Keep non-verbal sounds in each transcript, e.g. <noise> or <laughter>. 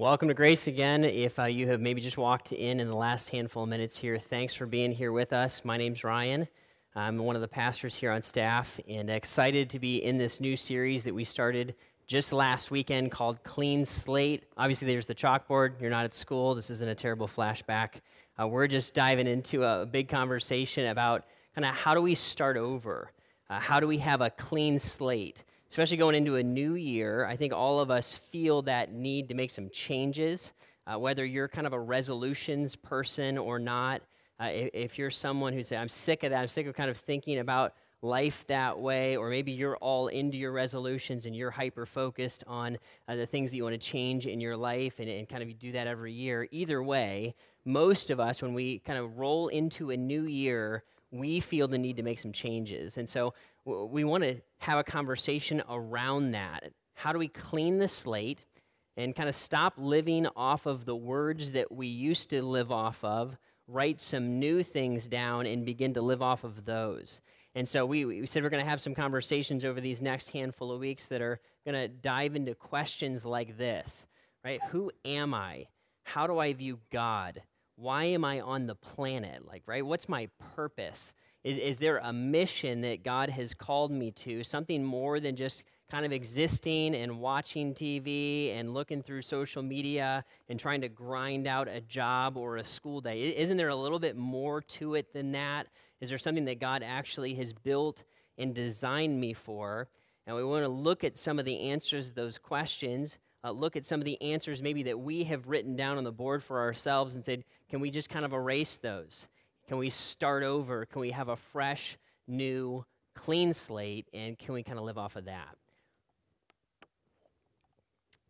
Welcome to Grace again. If uh, you have maybe just walked in in the last handful of minutes here, thanks for being here with us. My name's Ryan. I'm one of the pastors here on staff and excited to be in this new series that we started just last weekend called Clean Slate. Obviously, there's the chalkboard. You're not at school. This isn't a terrible flashback. Uh, we're just diving into a big conversation about kind of how do we start over? Uh, how do we have a clean slate? Especially going into a new year, I think all of us feel that need to make some changes. Uh, whether you're kind of a resolutions person or not, uh, if, if, you're someone who says, I'm sick of that, I'm sick of kind of thinking about life that way, or maybe you're all into your resolutions and you're hyper focused on uh, the things that you want to change in your life and, and kind of you do that every year. Either way, most of us, when we kind of roll into a new year, we feel the need to make some changes. And so we want to have a conversation around that. How do we clean the slate and kind of stop living off of the words that we used to live off of, write some new things down, and begin to live off of those? And so we, we said we're going to have some conversations over these next handful of weeks that are going to dive into questions like this, right? Who am I? How do I view God? Why am I on the planet? Like, right? What's my purpose? Is, is there a mission that God has called me to? Something more than just kind of existing and watching TV and looking through social media and trying to grind out a job or a school day? Isn't there a little bit more to it than that? Is there something that God actually has built and designed me for? And we want to look at some of the answers to those questions. Uh, look at some of the answers maybe that we have written down on the board for ourselves and said, can we just kind of erase those? Can we start over? Can we have a fresh, new, clean slate? And can we kind of live off of that?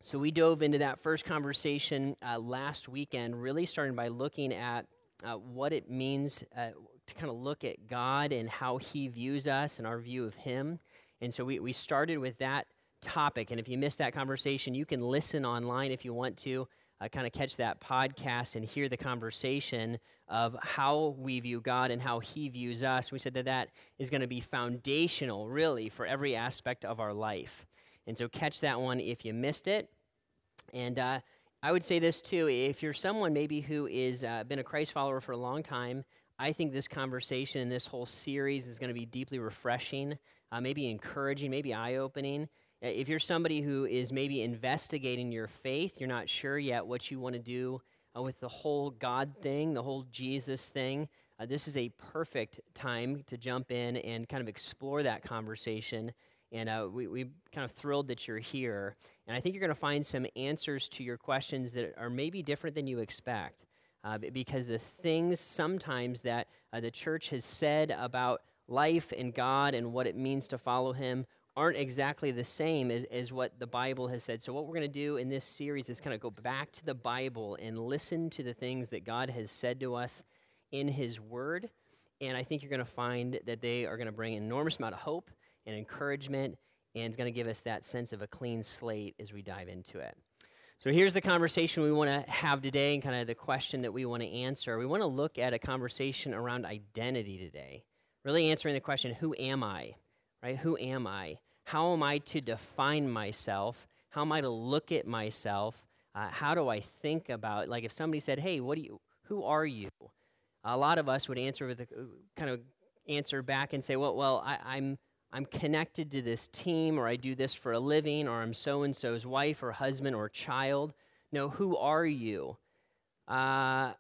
So we dove into that first conversation uh, last weekend, really starting by looking at uh, what it means uh, to kind of look at God and how He views us and our view of Him. And so we, we started with that topic. And if you missed that conversation, you can listen online if you want to uh, kind of catch that podcast and hear the conversation of how we view God and how He views us. We said that that is going to be foundational, really, for every aspect of our life. And so, catch that one if you missed it. And uh, I would say this too if you're someone maybe who has uh, been a Christ follower for a long time, I think this conversation and this whole series is going to be deeply refreshing, uh, maybe encouraging, maybe eye opening. Uh, if you're somebody who is maybe investigating your faith, you're not sure yet what you want to do uh, with the whole God thing, the whole Jesus thing, uh, this is a perfect time to jump in and kind of explore that conversation. And uh, we, we kind of thrilled that you're here. And I think you're going to find some answers to your questions that are maybe different than you expect. Uh, because the things sometimes that uh, the church has said about life and God and what it means to follow Him aren't exactly the same as, as what the Bible has said. So, what we're going to do in this series is kind of go back to the Bible and listen to the things that God has said to us in His Word. And I think you're going to find that they are going to bring an enormous amount of hope and encouragement, and it's going to give us that sense of a clean slate as we dive into it. So, here's the conversation we want to have today, and kind of the question that we want to answer. We want to look at a conversation around identity today, really answering the question who am I? right? Who am I? How am I to define myself? How am I to look at myself? Uh, how do I think about like if somebody said, "Hey, what do you? Who are you?" A lot of us would answer with a uh, kind of answer back and say, "Well, well, I, I'm I'm connected to this team, or I do this for a living, or I'm so and so's wife or husband or child." No, who are you? Uh,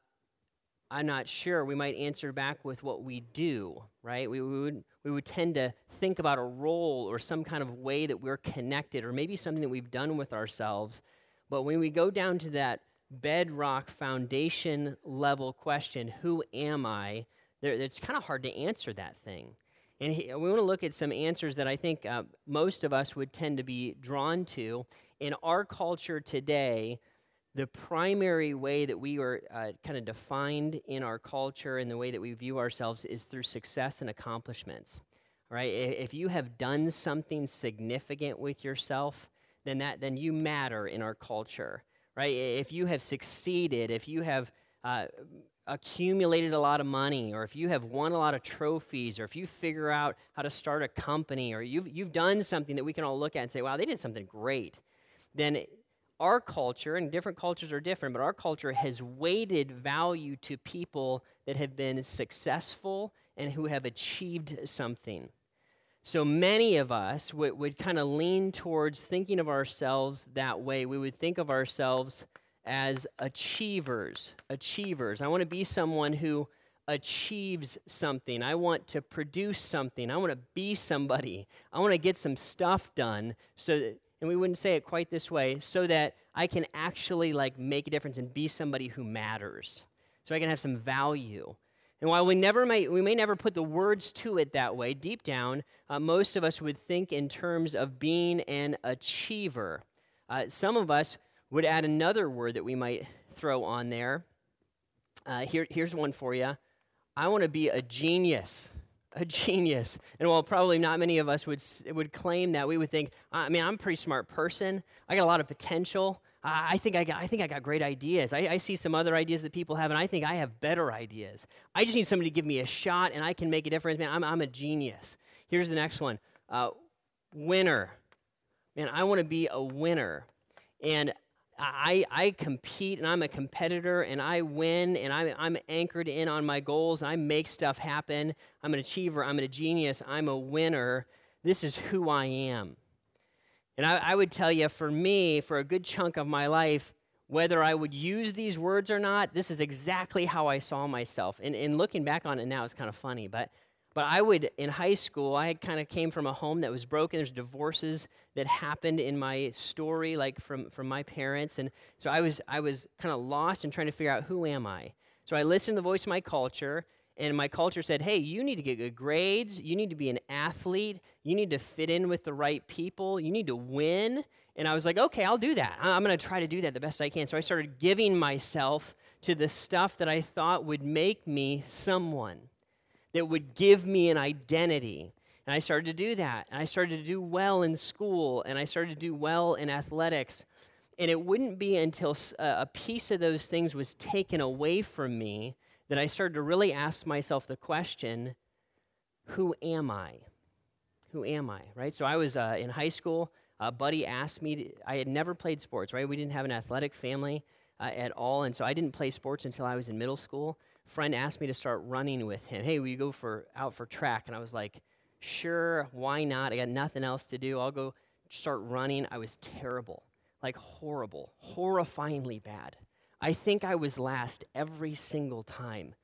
I'm not sure. We might answer back with what we do, right? We, we, would, we would tend to think about a role or some kind of way that we're connected, or maybe something that we've done with ourselves. But when we go down to that bedrock foundation level question, who am I? There, it's kind of hard to answer that thing. And he, we want to look at some answers that I think uh, most of us would tend to be drawn to. In our culture today, the primary way that we are uh, kind of defined in our culture and the way that we view ourselves is through success and accomplishments right? If you have done something significant with yourself then that then you matter in our culture right? If you have succeeded if you have uh, accumulated a lot of money or if you have won a lot of trophies or if you figure out how to start a company or you've, you've done something that we can all look at and say wow they did something great then our culture, and different cultures are different, but our culture has weighted value to people that have been successful and who have achieved something. So many of us would, would kind of lean towards thinking of ourselves that way. We would think of ourselves as achievers. Achievers. I want to be someone who achieves something. I want to produce something. I want to be somebody. I want to get some stuff done so that, and we wouldn't say it quite this way, so that I can actually like make a difference and be somebody who matters. So I can have some value. And while we never may, we may never put the words to it that way, deep down, uh, most of us would think in terms of being an achiever. Uh, some of us would add another word that we might throw on there. Uh, here, here's one for you. I want to be a genius. A genius. And while probably not many of us would, would claim that, we would think, I mean, I'm a pretty smart person. I got a lot of potential. I think I got, I think I got great ideas. I, I, see some other ideas that people have, and I think I have better ideas. I just need somebody to give me a shot, and I can make a difference. Man, I'm, I'm a genius. Here's the next one uh, winner. Man, I want to be a winner. And I, I compete and I'm a competitor and I win and I'm, I'm anchored in on my goals. I make stuff happen. I'm an achiever. I'm a genius. I'm a winner. This is who I am. And I, I would tell you, for me, for a good chunk of my life, whether I would use these words or not, this is exactly how I saw myself. And, and looking back on it now, it's kind of funny. But but I would, in high school, I kind of came from a home that was broken. There's divorces that happened in my story, like from, from my parents. And so I was, I was kind of lost and trying to figure out who am I. So I listened to the voice of my culture, and my culture said, hey, you need to get good grades. You need to be an athlete. You need to fit in with the right people. You need to win. And I was like, okay, I'll do that. I'm going to try to do that the best I can. So I started giving myself to the stuff that I thought would make me someone that would give me an identity. And I started to do that. And I started to do well in school, and I started to do well in athletics. And it wouldn't be until a piece of those things was taken away from me that I started to really ask myself the question who am I? Who am I? Right? So I was uh, in high school. A buddy asked me, to, I had never played sports, right? We didn't have an athletic family uh, at all. And so I didn't play sports until I was in middle school friend asked me to start running with him. Hey, will you go for out for track? And I was like, sure, why not? I got nothing else to do. I'll go start running. I was terrible, like horrible, horrifyingly bad. I think I was last every single time.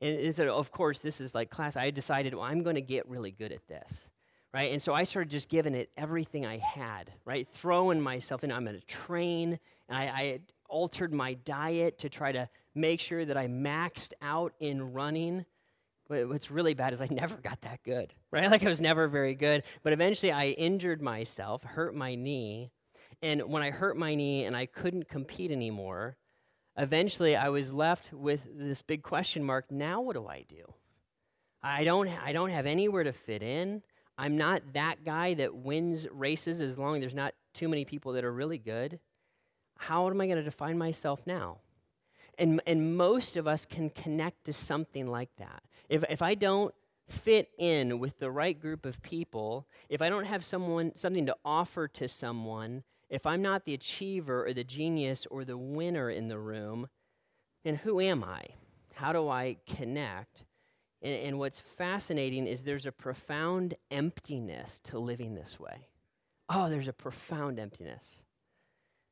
And so, of course, this is like class. I decided, well, I'm going to get really good at this, right? And so I started just giving it everything I had, right? Throwing myself in. I'm going to train. I, I altered my diet to try to make sure that I maxed out in running. What's really bad is I <laughs> never got that good, right? Like I was never very good. But eventually I injured myself, hurt my knee. And when I hurt my knee and I couldn't compete anymore, eventually I was left with this big question mark now what do I do? I don't, I don't have anywhere to fit in. I'm not that guy that wins races as long as there's not too many people that are really good. How am I going to define myself now? And, and most of us can connect to something like that. If, if I don't fit in with the right group of people, if I don't have someone something to offer to someone, if I'm not the achiever or the genius or the winner in the room, then who am I? How do I connect? And, and what's fascinating is there's a profound emptiness to living this way. Oh, there's a profound emptiness.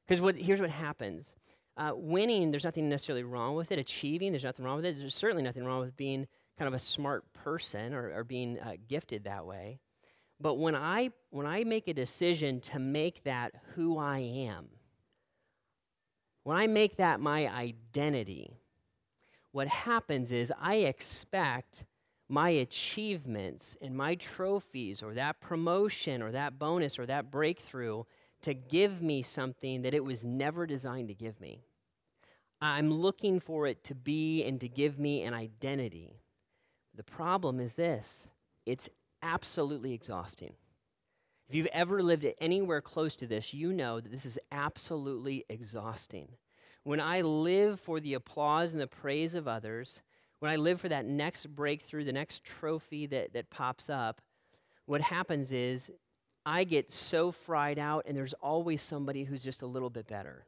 Because what, here's what happens uh, winning, there's nothing necessarily wrong with it. Achieving, there's nothing wrong with it. There's certainly nothing wrong with being kind of a smart person or, or being uh, gifted that way. But when I, when I make a decision to make that who I am, when I make that my identity, what happens is I expect my achievements and my trophies or that promotion or that bonus or that breakthrough to give me something that it was never designed to give me. I'm looking for it to be and to give me an identity. The problem is this it's absolutely exhausting. If you've ever lived anywhere close to this, you know that this is absolutely exhausting. When I live for the applause and the praise of others, when I live for that next breakthrough, the next trophy that, that pops up, what happens is I get so fried out, and there's always somebody who's just a little bit better.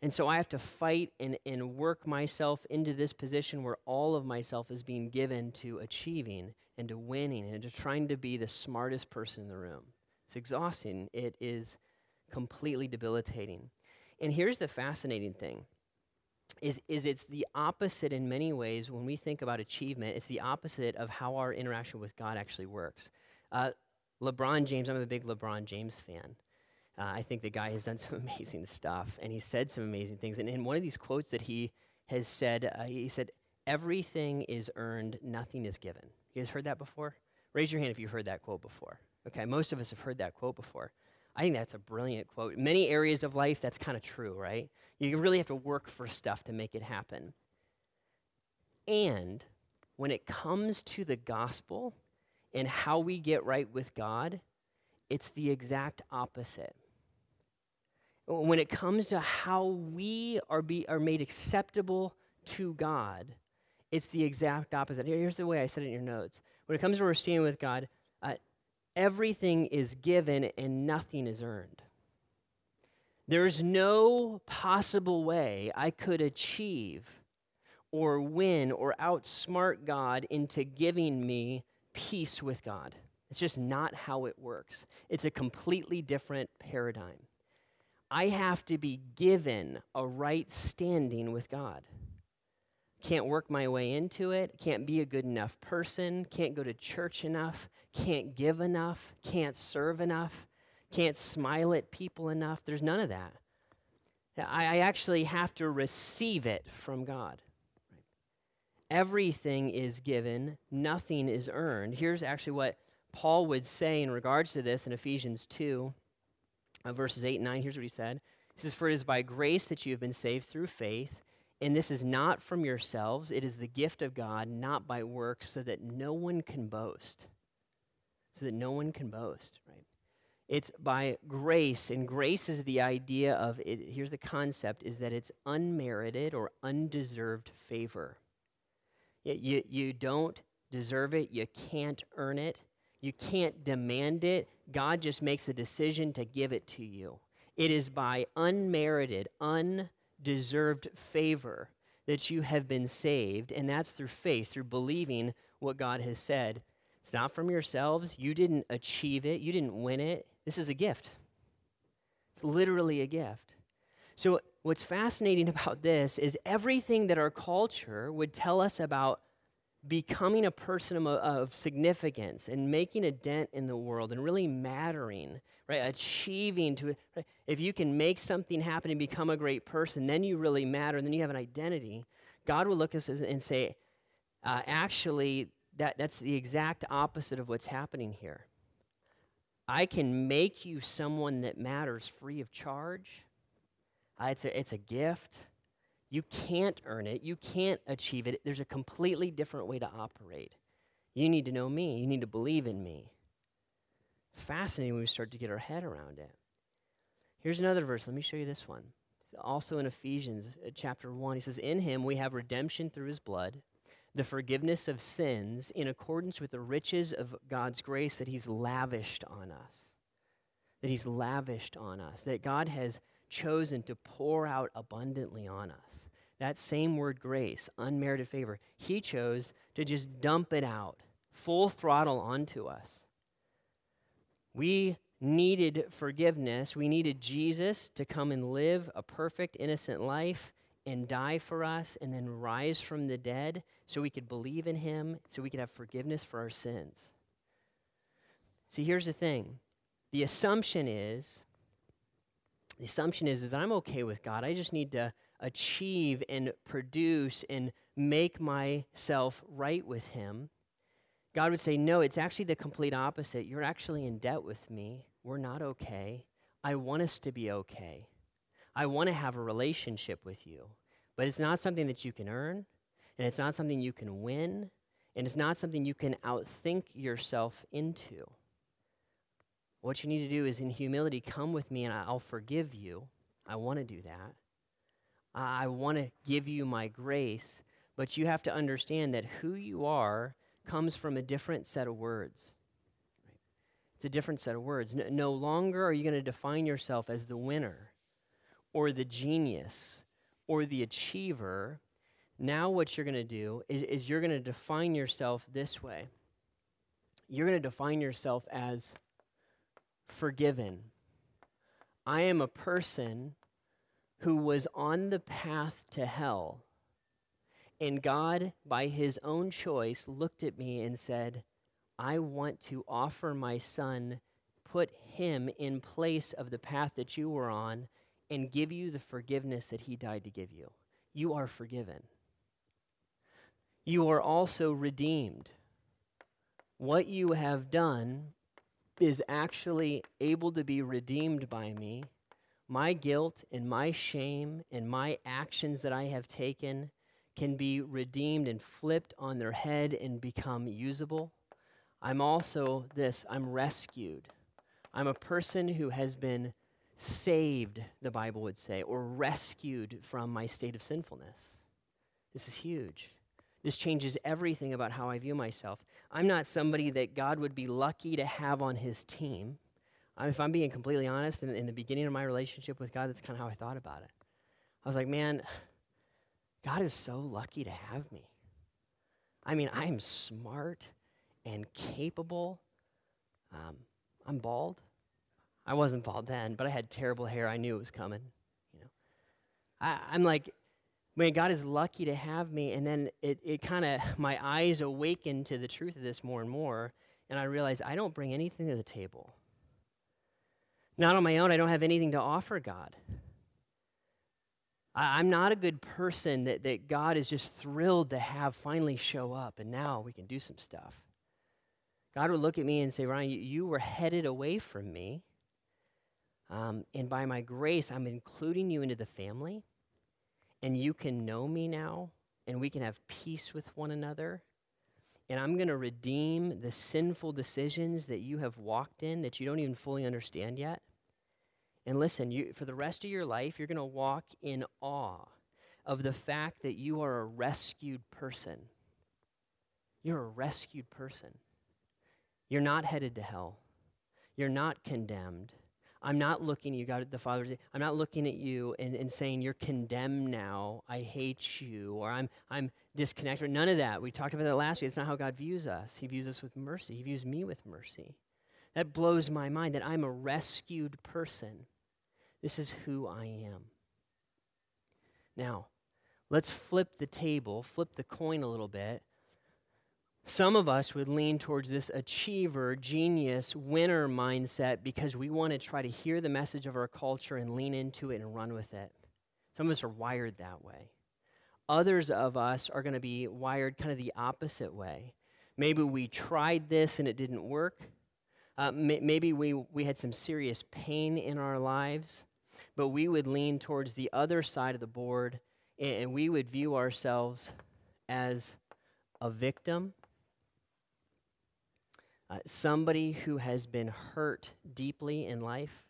And so I have to fight and, and work myself into this position where all of myself is being given to achieving and to winning and to trying to be the smartest person in the room. It's exhausting. It is completely debilitating. And here's the fascinating thing is, is it's the opposite in many ways when we think about achievement. It's the opposite of how our interaction with God actually works. Uh, LeBron James, I'm a big LeBron James fan. Uh, I think the guy has done <laughs> some amazing stuff, and he said some amazing things. And in one of these quotes that he has said, uh, he said, Everything is earned, nothing is given. You guys heard that before? Raise your hand if you've heard that quote before. Okay, most of us have heard that quote before. I think that's a brilliant quote. Many areas of life, that's kind of true, right? You really have to work for stuff to make it happen. And when it comes to the gospel and how we get right with God, it's the exact opposite. When it comes to how we are, be, are made acceptable to God, it's the exact opposite. Here's the way I said it in your notes. When it comes to where we're standing with God, uh, everything is given and nothing is earned. There's no possible way I could achieve or win or outsmart God into giving me peace with God. It's just not how it works. It's a completely different paradigm. I have to be given a right standing with God. Can't work my way into it, can't be a good enough person, can't go to church enough, can't give enough, can't serve enough, can't smile at people enough. There's none of that. I, actually have to receive it from God. Everything is given, nothing is earned. Here's actually what Paul would say in regards to this in Ephesians 2, uh, verses 8 and 9. Here's what he said He says, For it is by grace that you have been saved through faith, and this is not from yourselves, it is the gift of God, not by works, so that no one can boast. So that no one can boast, right? It's by grace, and grace is the idea of it. Here's the concept: is that it's unmerited or undeserved favor. You, you don't deserve it. You can't earn it. You can't demand it. God just makes a decision to give it to you. It is by unmerited, undeserved favor that you have been saved, and that's through faith, through believing what God has said. It's not from yourselves. You didn't achieve it, you didn't win it. This is a gift. It's literally a gift. So, what's fascinating <laughs> about this is everything that our culture would tell us about becoming a person of, of, significance and making a dent in the world and really mattering, right? Achieving to, right? if you can make something happen and become a great person, then you really matter, and then you have an identity. God will look at us and say, uh, actually, that, that's the exact opposite of what's happening here. I can make you someone that matters free of charge. Uh, it's, a, it's a gift. You can't earn it, you can't achieve it. There's a completely different way to operate. You need to know me, you need to believe in me. It's fascinating when we start to get our head around it. Here's another verse. Let me show you this one. It's also in Ephesians uh, chapter 1. He says, In him we have redemption through his blood, the forgiveness of sins in accordance with the riches of God's grace that he's lavished on us. That he's lavished on us. That God has chosen to pour out abundantly on us. That same word grace, unmerited favor, he chose to just dump it out, full throttle onto us. We needed forgiveness. We needed Jesus to come and live a perfect, innocent life and die for us and then rise from the dead so we could believe in him, so we could have forgiveness for our sins. See, here's the thing the assumption is the assumption is, is I'm okay with God. I just need to achieve and produce and make myself right with Him. God would say, No, it's actually the complete opposite. You're actually in debt with me. We're not okay. I want us to be okay. I want to have a relationship with you. But it's not something that you can earn, and it's not something you can win, and it's not something you can outthink yourself into. What you need to do is, in humility, come with me and I'll forgive you. I want to do that. I want to give you my grace, but you have to understand that who you are comes from a different set of words. It's a different set of words. No, no longer are you going to define yourself as the winner or the genius or the achiever. Now, what you're going to do is, is you're going to define yourself this way you're going to define yourself as forgiven. I am a person who was on the path to hell. And God, by his own choice, looked at me and said, I want to offer my son, put him in place of the path that you were on, and give you the forgiveness that he died to give you. You are forgiven. You are also redeemed. What you have done is actually able to be redeemed by me. My guilt and my shame and my actions that I have taken can be redeemed and flipped on their head and become usable. I'm also this I'm rescued. I'm a person who has been saved, the Bible would say, or rescued from my state of sinfulness. This is huge. This changes everything about how I view myself. I'm not somebody that God would be lucky to have on his team. I if I'm being completely honest, in, in the beginning of my relationship with God, that's kind of how I thought about it. I was like, man, God is so lucky to have me. I mean, I'm smart and capable. Um, I'm bald. I wasn't bald then, but I had terrible hair. I knew it was coming. You know, I, I'm like, man, God is lucky to have me. And then it, it kind of, <laughs> my eyes awaken to the truth of this more and more. And I realize I don't bring anything to the table. Not on my own, I don't have anything to offer God. I, I'm not a good person that, that God is just thrilled to have finally show up, and now we can do some stuff. God would look at me and say, Ryan, you, you were headed away from me. Um, and by my grace, I'm including you into the family. And you can know me now, and we can have peace with one another. And I'm going to redeem the sinful decisions that you have walked in that you don't even fully understand yet. And listen, you, for the rest of your life, you're going to walk in awe of the fact that you are a rescued person. You're a rescued person. You're not headed to hell. You're not condemned. I'm not looking at you, God, the Father, I'm not looking at you and, and saying, You're condemned now. I hate you, or I'm, I'm disconnected. None of that. We talked about that last week. It's not how God views us. He views us with mercy, He views me with mercy. That blows my mind that I'm a rescued person. This is who I am. Now, let's flip the table, flip the coin a little bit, some of us would lean towards this achiever, genius, winner mindset because we want to try to hear the message of our culture and lean into it and run with it. Some of us are wired that way. Others of us are going to be wired kind of the opposite way. Maybe we tried this and it didn't work. Uh, may- maybe we, we had some serious pain in our lives, but we would lean towards the other side of the board and, and we would view ourselves as a victim uh, somebody who has been hurt deeply in life,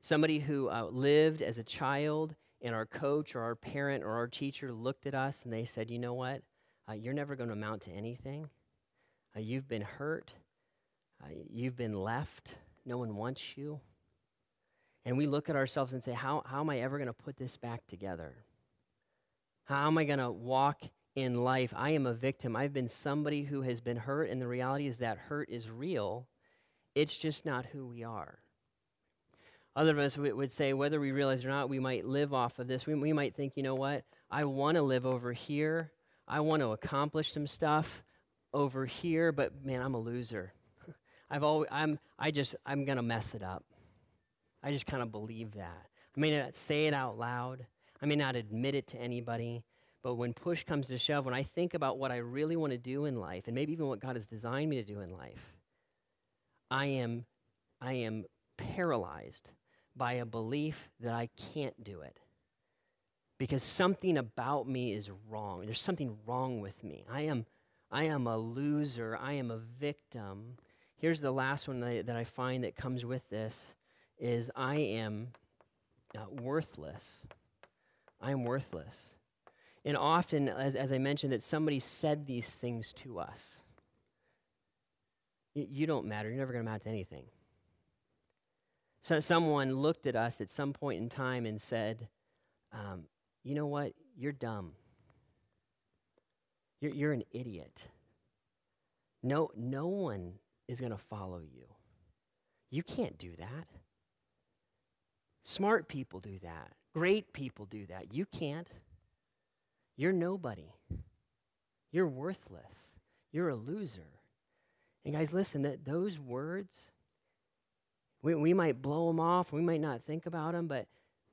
somebody who uh, lived as a child, and our coach or our parent or our teacher looked at us and they said, You know what? Uh, you're never going to amount to anything. Uh, you've been hurt, uh, you've been left, no one wants you. And we look at ourselves and say, How, how am I ever going to put this back together? How am I going to walk in life, I am a victim. I've been somebody who has been hurt, and the reality is that hurt is real. It's just not who we are. Other of us would say, whether we realize it or not, we might live off of this. We, we might think, you know what? I want to live over here. I want to accomplish some stuff over here, but man, I'm a loser. <laughs> I've always, I'm, I just, I'm going to mess it up. I just kind of believe that. I may not say it out loud. I may not admit it to anybody, but when push comes to shove, when I think about what I really want to do in life, and maybe even what God has designed me to do in life, I am, I am paralyzed by a belief that I can't do it. Because something about me is wrong. There's something wrong with me. I am, I am a loser. I am a victim. Here's the last one that I, that I find that comes with this is I am uh, worthless. I am worthless. And often, as, as I mentioned, that somebody said these things to us. y- you don't matter. You're never going to amount to anything. So someone looked at us at some point in time and said, um, You know what? You're dumb. You're, you're an idiot. No, no one is going to follow you. You can't do that. Smart people do that. Great people do that. You can't. You're nobody. You're worthless. You're a loser. And guys, listen, that those words, we, we might blow them off, we might not think about them, but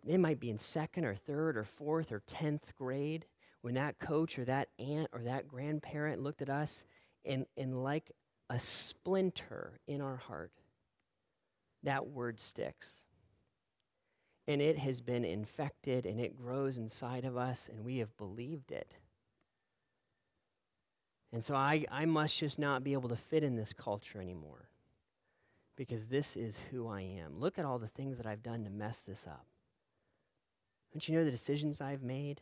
they might be in second or third or fourth or tenth grade when that coach or that aunt or that grandparent looked at us and, and like a splinter in our heart, that word sticks. And it has been infected and it grows inside of us, and we have believed it. And so I, I must just not be able to fit in this culture anymore because this is who I am. Look at all the things that I've done to mess this up. Don't you know the decisions I've made?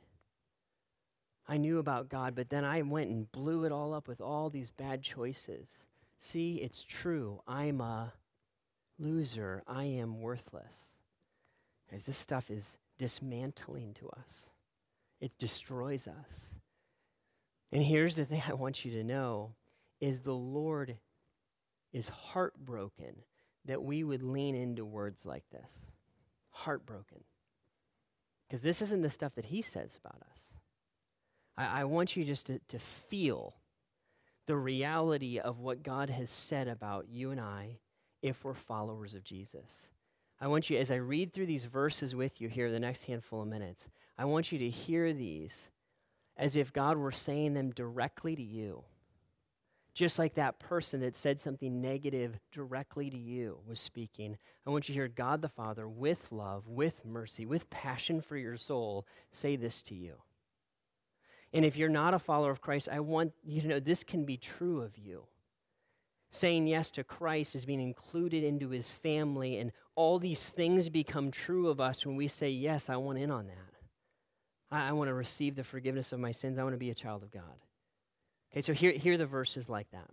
I knew about God, but then I went and blew it all up with all these bad choices. See, it's true. I'm a loser. I am worthless. This stuff is dismantling to us, it destroys us. And here's the thing <laughs> I want you to know is the Lord is heartbroken that we would lean into words like this. Heartbroken. Because this isn't the stuff that he says about us. I, I want you just to, to feel the reality of what God has said about you and I if we're followers of Jesus. I want you, as I read through these verses with you here the next handful of minutes, I want you to hear these as if God were saying them directly to you. Just like that person that said something negative directly to you was speaking. I want you to hear God the Father, with love, with mercy, with passion for your soul, say this to you. And if you're not a follower of Christ, I want you to know this can be true of you. Saying yes to Christ is being included into his family, and all these things become true of us when we say, Yes, I want in on that. I, I want to receive the forgiveness of my sins. I want to be a child of God. Okay, so here, here are the verses like that.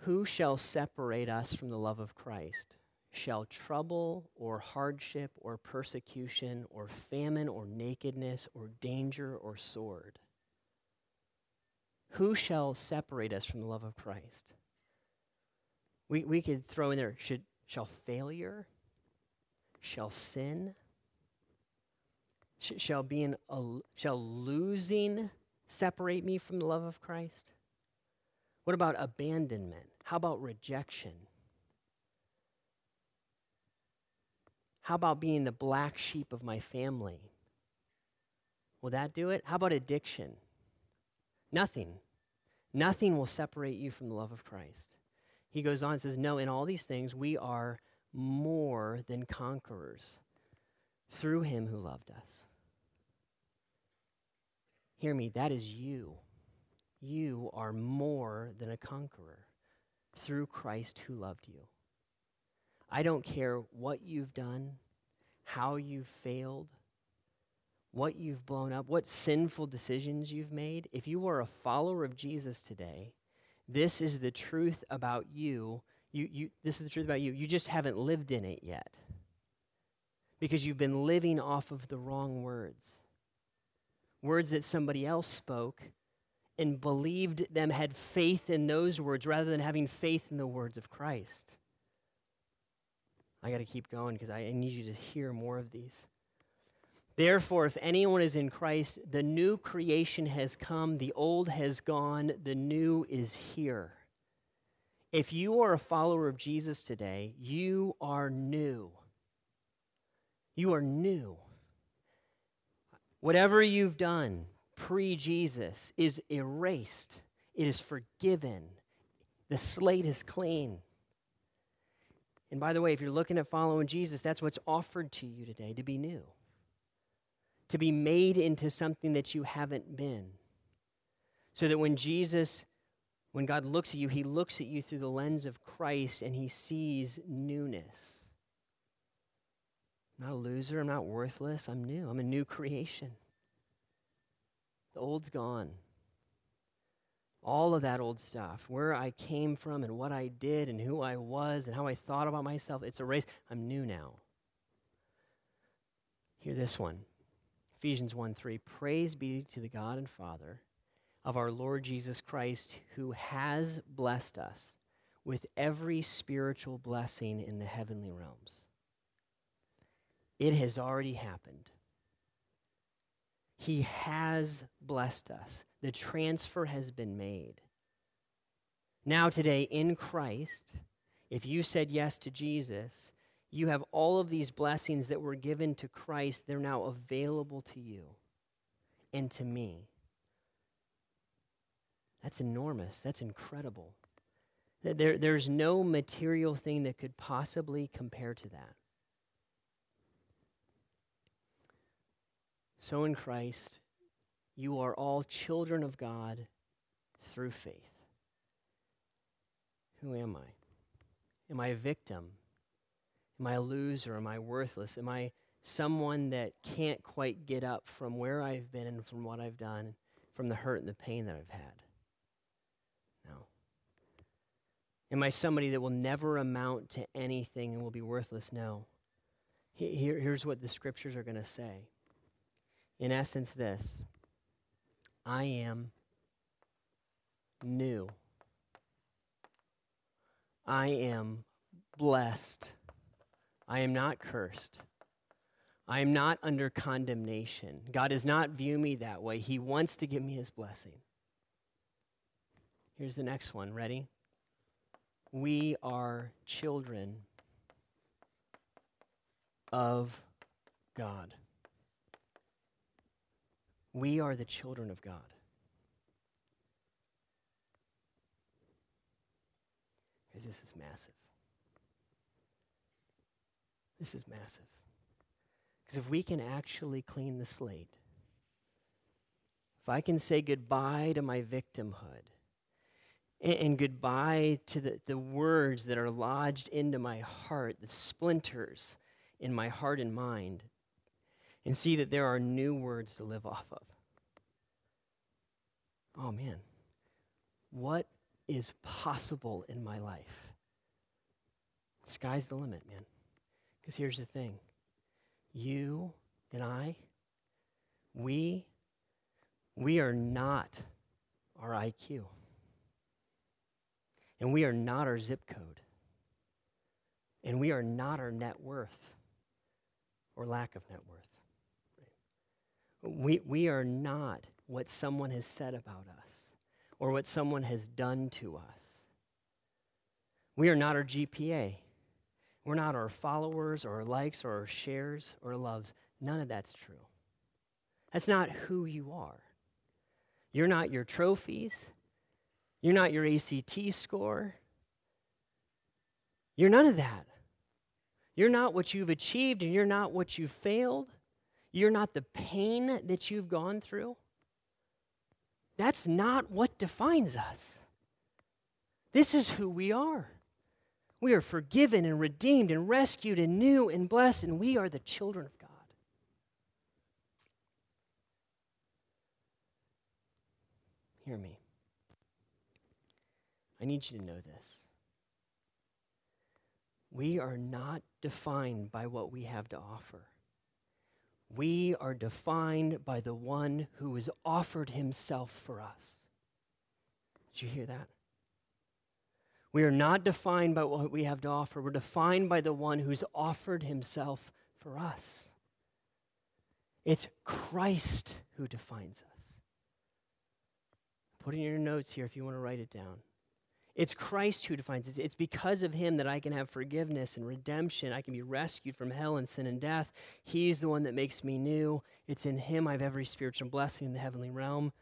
Who shall separate us from the love of Christ? Shall trouble or hardship or persecution or famine or nakedness or danger or sword? Who shall separate us from the love of Christ? We, we could throw in there should, shall failure, shall sin, sh- shall, being a, shall losing separate me from the love of Christ? What about abandonment? How about rejection? How about being the black sheep of my family? Will that do it? How about addiction? Nothing. Nothing will separate you from the love of Christ. He goes on and says, No, in all these things we are more than conquerors through him who loved us. Hear me, that is you. You are more than a conqueror through Christ who loved you. I don't care what you've done, how you've failed, what you've blown up, what sinful decisions you've made. If you are a follower of Jesus today, this is the truth about you. You, you. This is the truth about you. You just haven't lived in it yet because you've been living off of the wrong words. Words that somebody else spoke and believed them, had faith in those words rather than having faith in the words of Christ. I got to keep going because I need you to hear more of these. Therefore, if anyone is in Christ, the new creation has come, the old has gone, the new is here. If you are a follower of Jesus today, you are new. You are new. Whatever you've done pre Jesus is erased, it is forgiven, the slate is clean. And by the way, if you're looking at following Jesus, that's what's offered to you today to be new, to be made into something that you haven't been. So that when Jesus, when God looks at you, he looks at you through the lens of Christ and he sees newness. I'm not a loser. I'm not worthless. I'm new. I'm a new creation. The old's gone. all of that old stuff, where I came from and what I did and who I was and how I thought about myself, it's erased. I'm new now. Hear this one Ephesians 1 3. Praise be to the God and Father of our Lord Jesus Christ, who has blessed us with every spiritual blessing in the heavenly realms. It has already happened. He has blessed us. The transfer has been made. Now, today, in Christ, if you said yes to Jesus, you have all of these blessings that were given to Christ. They're now available to you and to me. That's enormous. That's incredible. There, there's no material thing that could possibly compare to that. So in Christ, you are all children of God through faith. Who am I? Am I a victim? Am I a loser? Am I worthless? Am I someone that can't quite get up from where I've been and from what I've done, from the hurt and the pain that I've had? No. Am I somebody that will never amount to anything and will be worthless? No. Here, here's what the scriptures are going to say. In essence, this I am new. I am blessed. I am not cursed. I am not under condemnation. God does not view me that way. He wants to give me his blessing. Here's the next one. Ready? We are children of God. We are the children of God. Because this is massive. This is massive. Because if we can actually clean the slate, if I can say goodbye to my victimhood and, and, goodbye to the, the words that are lodged into my heart, the splinters in my heart and mind, and see that there are new words to live off of. Oh man, what is possible in my life? Sky's the limit, man. Because here's the thing you and I, we, we are not our IQ. And we are not our zip code. And we are not our net worth or lack of net worth. We, we are not what someone has said about us or what someone has done to us. We are not our GPA. We're not our followers or our likes or our shares or loves. None of that's true. That's not who you are. You're not your trophies. You're not your ACT score. You're none of that. You're not what you've achieved and you're not what you've failed. You're not the pain that you've gone through. That's not what defines us. This is who we are. We are forgiven and redeemed and rescued and new and blessed, and we are the children of God. Hear me. I need you to know this. We are not defined by what we have to offer. We are defined by the one who has offered himself for us. Did you hear that? We are not defined by what we have to offer. We're defined by the one who's offered himself for us. It's Christ who defines us. Put in your notes here if you want to write it down. It's Christ who defines it. It's because of him that I can have forgiveness and redemption. I can be rescued from hell and sin and death. He's the one that makes me new. It's in him I have every spiritual blessing in the heavenly realm.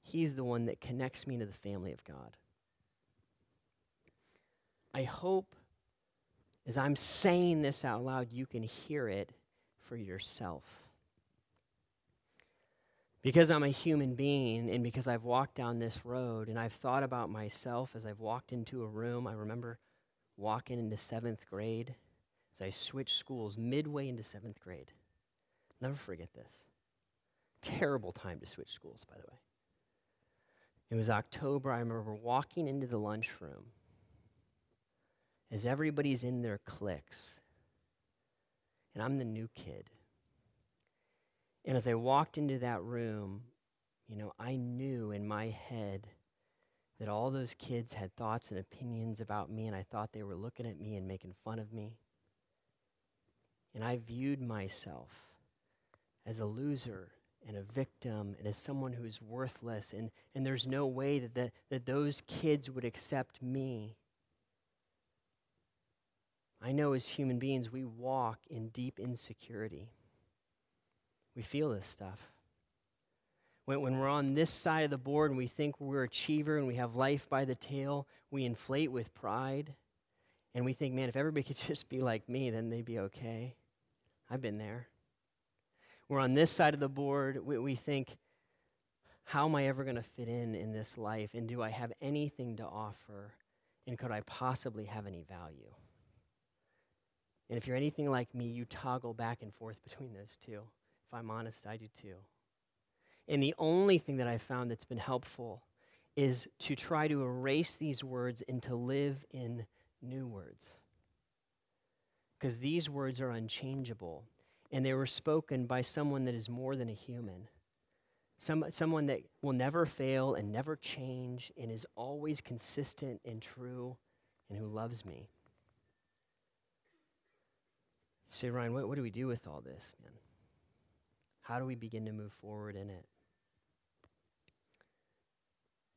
He's the one that connects me to the family of God. I hope as I'm saying this out loud, you can hear it for yourself. Because I'm a human being and because I've walked down this road and I've thought about myself as I've walked into a room, I remember walking into seventh grade as I switched schools midway into seventh grade. Never forget this. Terrible time to switch schools, by the way. It was October. I remember walking into the lunchroom as everybody's in their cliques, and I'm the new kid. And as I walked into that room, you know, I knew in my head that all those kids had thoughts and opinions about me, and I thought they were looking at me and making fun of me. And I viewed myself as a loser and a victim and as someone who's worthless, and, and there's no way that, the, that those kids would accept me. I know as human beings, we walk in deep insecurity. We feel this stuff. When, when we're on this side of the board and we think we're achiever and we have life by the tail, we inflate with pride. And we think, man, if everybody <laughs> could just be like me, then they'd be okay. I've been there. We're on this side of the board, we, we think, how am I ever going to fit in in this life? And do I have anything to offer? And could I possibly have any value? And if you're anything like me, you toggle back and forth between those two. If I'm honest, I do too. And the only thing that I've found that's been helpful is to try to erase these words and to live in new words. Because these words are unchangeable, and they were spoken by someone that is more than a human. Some, someone that will never fail and never change and is always consistent and true and who loves me. You say, Ryan, what, what do we do with all this, man? How do we begin to move forward in it?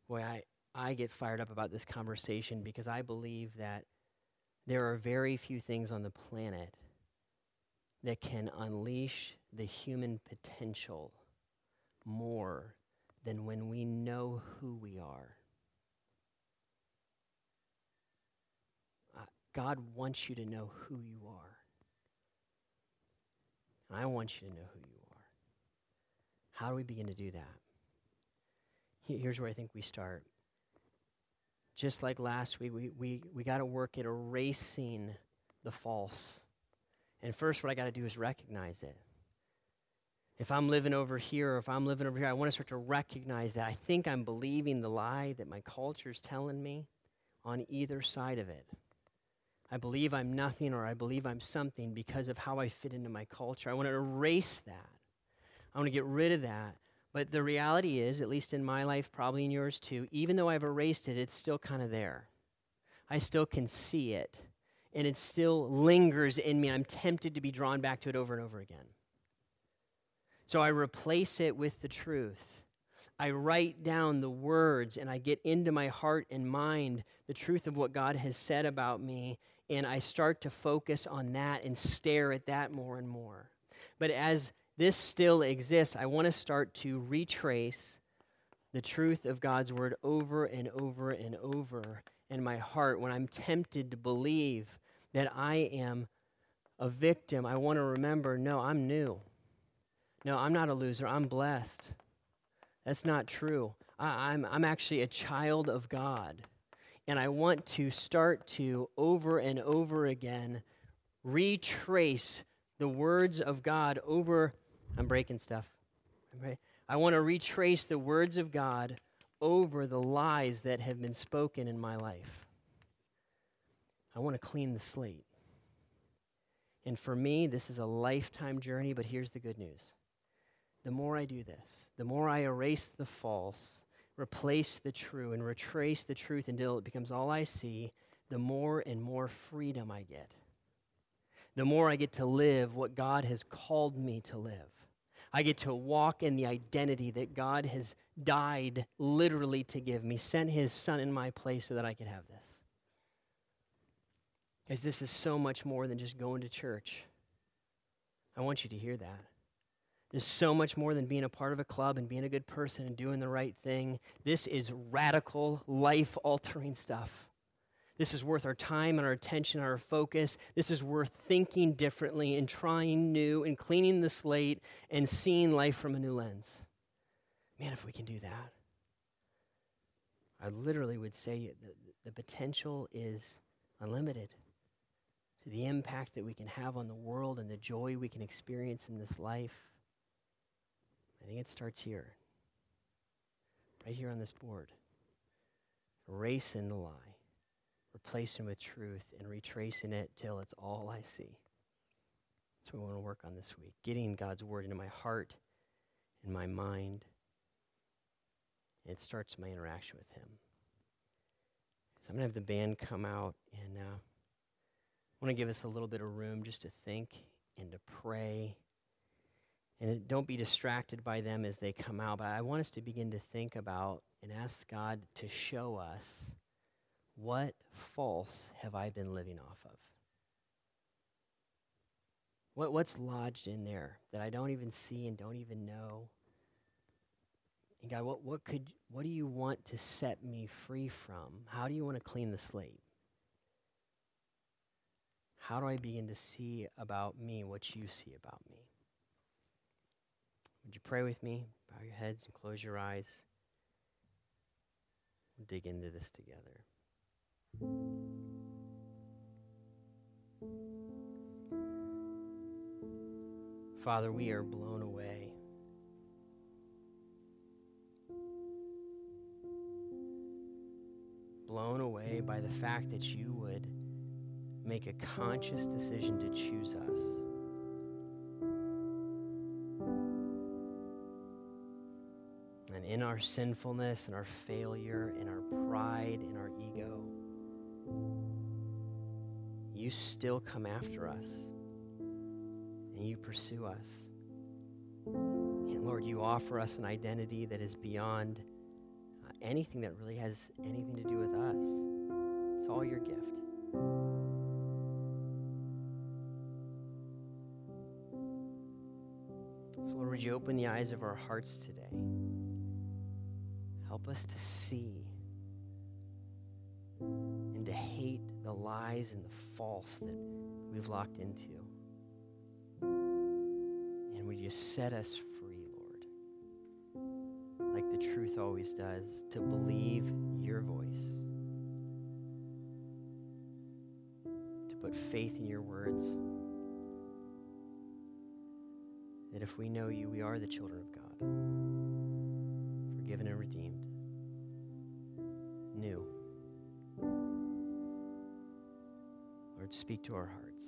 Boy, I, I get fired up about this conversation because I believe that there are very few things on the planet that can unleash the human potential more than when we know who we are. Uh, God wants you to know who you are. I want you to know who you are. How do we begin to do that? Here's where I think we start. Just like last week, we, we, we got to work at erasing the false. And first, what I got to do is recognize it. If I'm living over here or if I'm living over here, I want to start to recognize that I think I'm believing the lie that my culture is telling me on either side of it. I believe I'm nothing or I believe I'm something because of how I fit into my culture. I want to erase that. I want to get rid of that. But the reality is, at least in my life, probably in yours too, even though I've erased it, it's still kind of there. I still can see it. And it still lingers in me. I'm tempted to be drawn back to it over and over again. So I replace it with the truth. I write down the words and I get into my heart and mind the truth of what God has said about me and I start to focus on that and stare at that more and more. But as this still exists, I want to start to retrace the truth of God's word over and over and over in my heart when I'm tempted to believe that I am a victim. I want to remember no, I'm new. No, I'm not a loser. I'm blessed. That's not true. I, am I'm, I'm actually a child of God. And I want to start to, over and over again, retrace the words of God over. I'm breaking stuff. I want to retrace the words of God over the lies that have been spoken in my life. I want to clean the slate. And for me, this is a lifetime journey, but here's the good news. The more I do this, the more I erase the false, replace the true and retrace the truth until it becomes all I see, the more and more freedom I get. The more I get to live what God has called me to live. I get to walk in the identity that God has died literally to give me, sent his son in my place so that I could have this. Because this is so much more than just going to church. I want you to hear that is so much more than being a part of a club and being a good person and doing the right thing. This is radical, life altering stuff. This is worth our time and our attention, and our focus. This is worth thinking differently and trying new and cleaning the slate and seeing life from a new lens. Man, if we can do that, I literally would say the, the potential is unlimited to the impact that we can have on the world and the joy we can experience in this life. I think it starts here, right here on this board. erasing the lie, replacing with truth, and retracing it till it's all I see. That's what we want to work on this week. Getting God's word into my heart, in my mind. And it starts my interaction with Him. So I'm going to have the band come out, and uh, I want to give us a little bit of room just to think and to pray. And don't be distracted by them as they come out, but I want us to begin to think about and ask God to show us what false have I been living off of? What, what's lodged in there that I don't even see and don't even know? And God, what, what, could, what do you want to set me free from? How do you want to clean the slate? How do I begin to see about me what you see about me? Would you pray with me? Bow your heads and close your eyes. We'll dig into this together. Father, we are blown away. Blown away by the fact that you would make a conscious decision to choose us. In our sinfulness and our failure and our pride and our ego, you still come after us and you pursue us. And Lord, you offer us an identity that is beyond uh, anything that really has anything to do with us. It's all your gift. So, Lord, would you open the eyes of our hearts today? Help us to see and to hate the lies and the false that we've locked into. And would you set us free, Lord, like the truth always does, to believe your voice, to put faith in your words. That if we know you, we are the children of God, forgiven and redeemed, new. Lord, speak to our hearts.